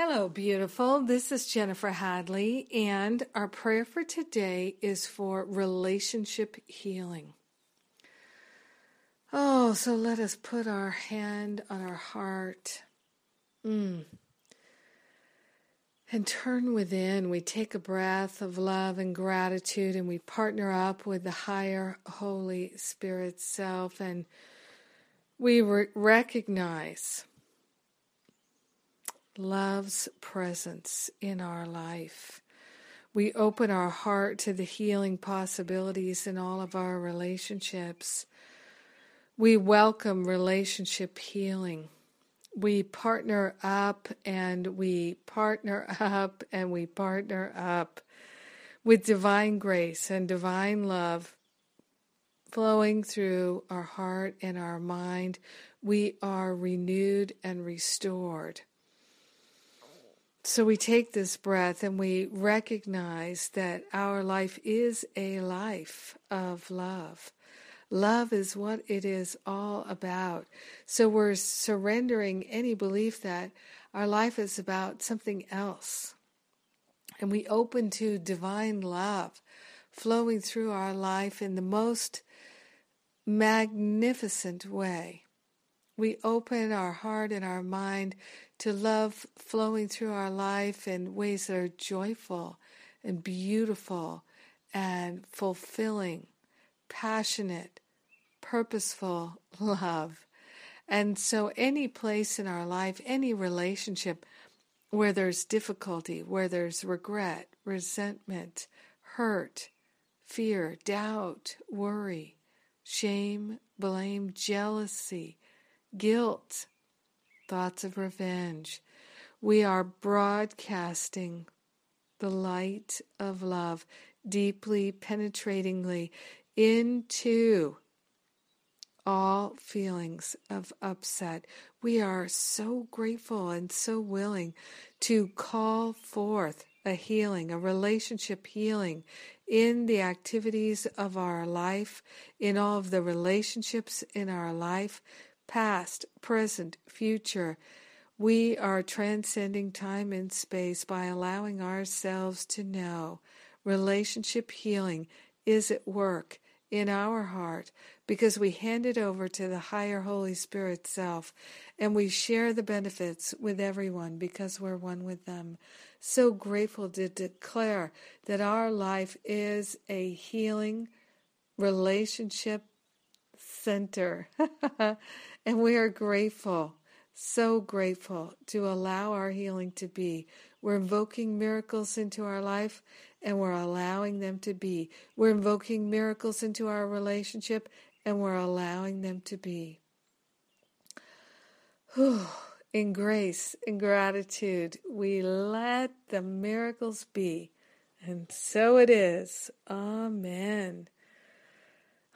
Hello, beautiful. This is Jennifer Hadley, and our prayer for today is for relationship healing. Oh, so let us put our hand on our heart. Mm. And turn within. We take a breath of love and gratitude and we partner up with the higher Holy Spirit self and we re- recognize love's presence in our life. We open our heart to the healing possibilities in all of our relationships. We welcome relationship healing. We partner up and we partner up and we partner up with divine grace and divine love flowing through our heart and our mind. We are renewed and restored. So we take this breath and we recognize that our life is a life of love. Love is what it is all about. So we're surrendering any belief that our life is about something else. And we open to divine love flowing through our life in the most magnificent way. We open our heart and our mind to love flowing through our life in ways that are joyful and beautiful and fulfilling, passionate, purposeful love. And so, any place in our life, any relationship where there's difficulty, where there's regret, resentment, hurt, fear, doubt, worry, shame, blame, jealousy, guilt, thoughts of revenge. We are broadcasting the light of love deeply, penetratingly into all feelings of upset. We are so grateful and so willing to call forth a healing, a relationship healing in the activities of our life, in all of the relationships in our life, past, present, future. We are transcending time and space by allowing ourselves to know relationship healing is at work in our heart because we hand it over to the higher Holy Spirit self and we share the benefits with everyone because we're one with them. So grateful to declare that our life is a healing relationship center. and we are grateful, so grateful to allow our healing to be. We're invoking miracles into our life and we're allowing them to be. We're invoking miracles into our relationship and we're allowing them to be. In grace, in gratitude, we let the miracles be. And so it is. Amen.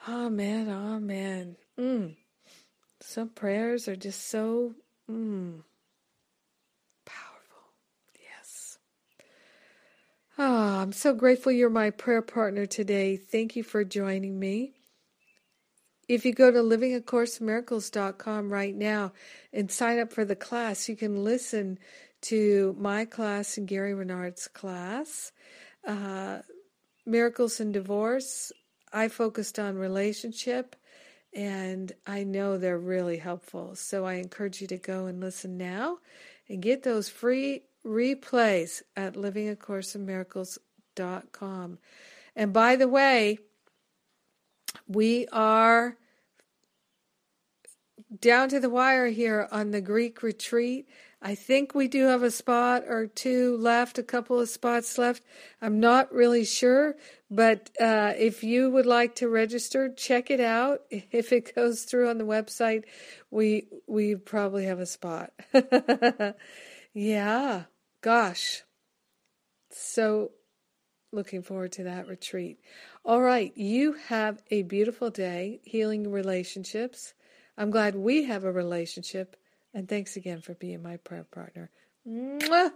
Amen. Amen. Mm. Some prayers are just so mm, powerful. Yes. Oh, I'm so grateful you're my prayer partner today. Thank you for joining me. If you go to livingacoursemiracles.com right now and sign up for the class, you can listen to my class and Gary Renard's class, uh, Miracles in Divorce, I focused on relationship and I know they're really helpful. So I encourage you to go and listen now and get those free replays at livingacourseofmiracles.com. And by the way, we are down to the wire here on the Greek retreat. I think we do have a spot or two left, a couple of spots left. I'm not really sure, but uh, if you would like to register, check it out. If it goes through on the website, we we probably have a spot. yeah, gosh, So looking forward to that retreat. All right, you have a beautiful day healing relationships. I'm glad we have a relationship, and thanks again for being my prayer partner. Mwah!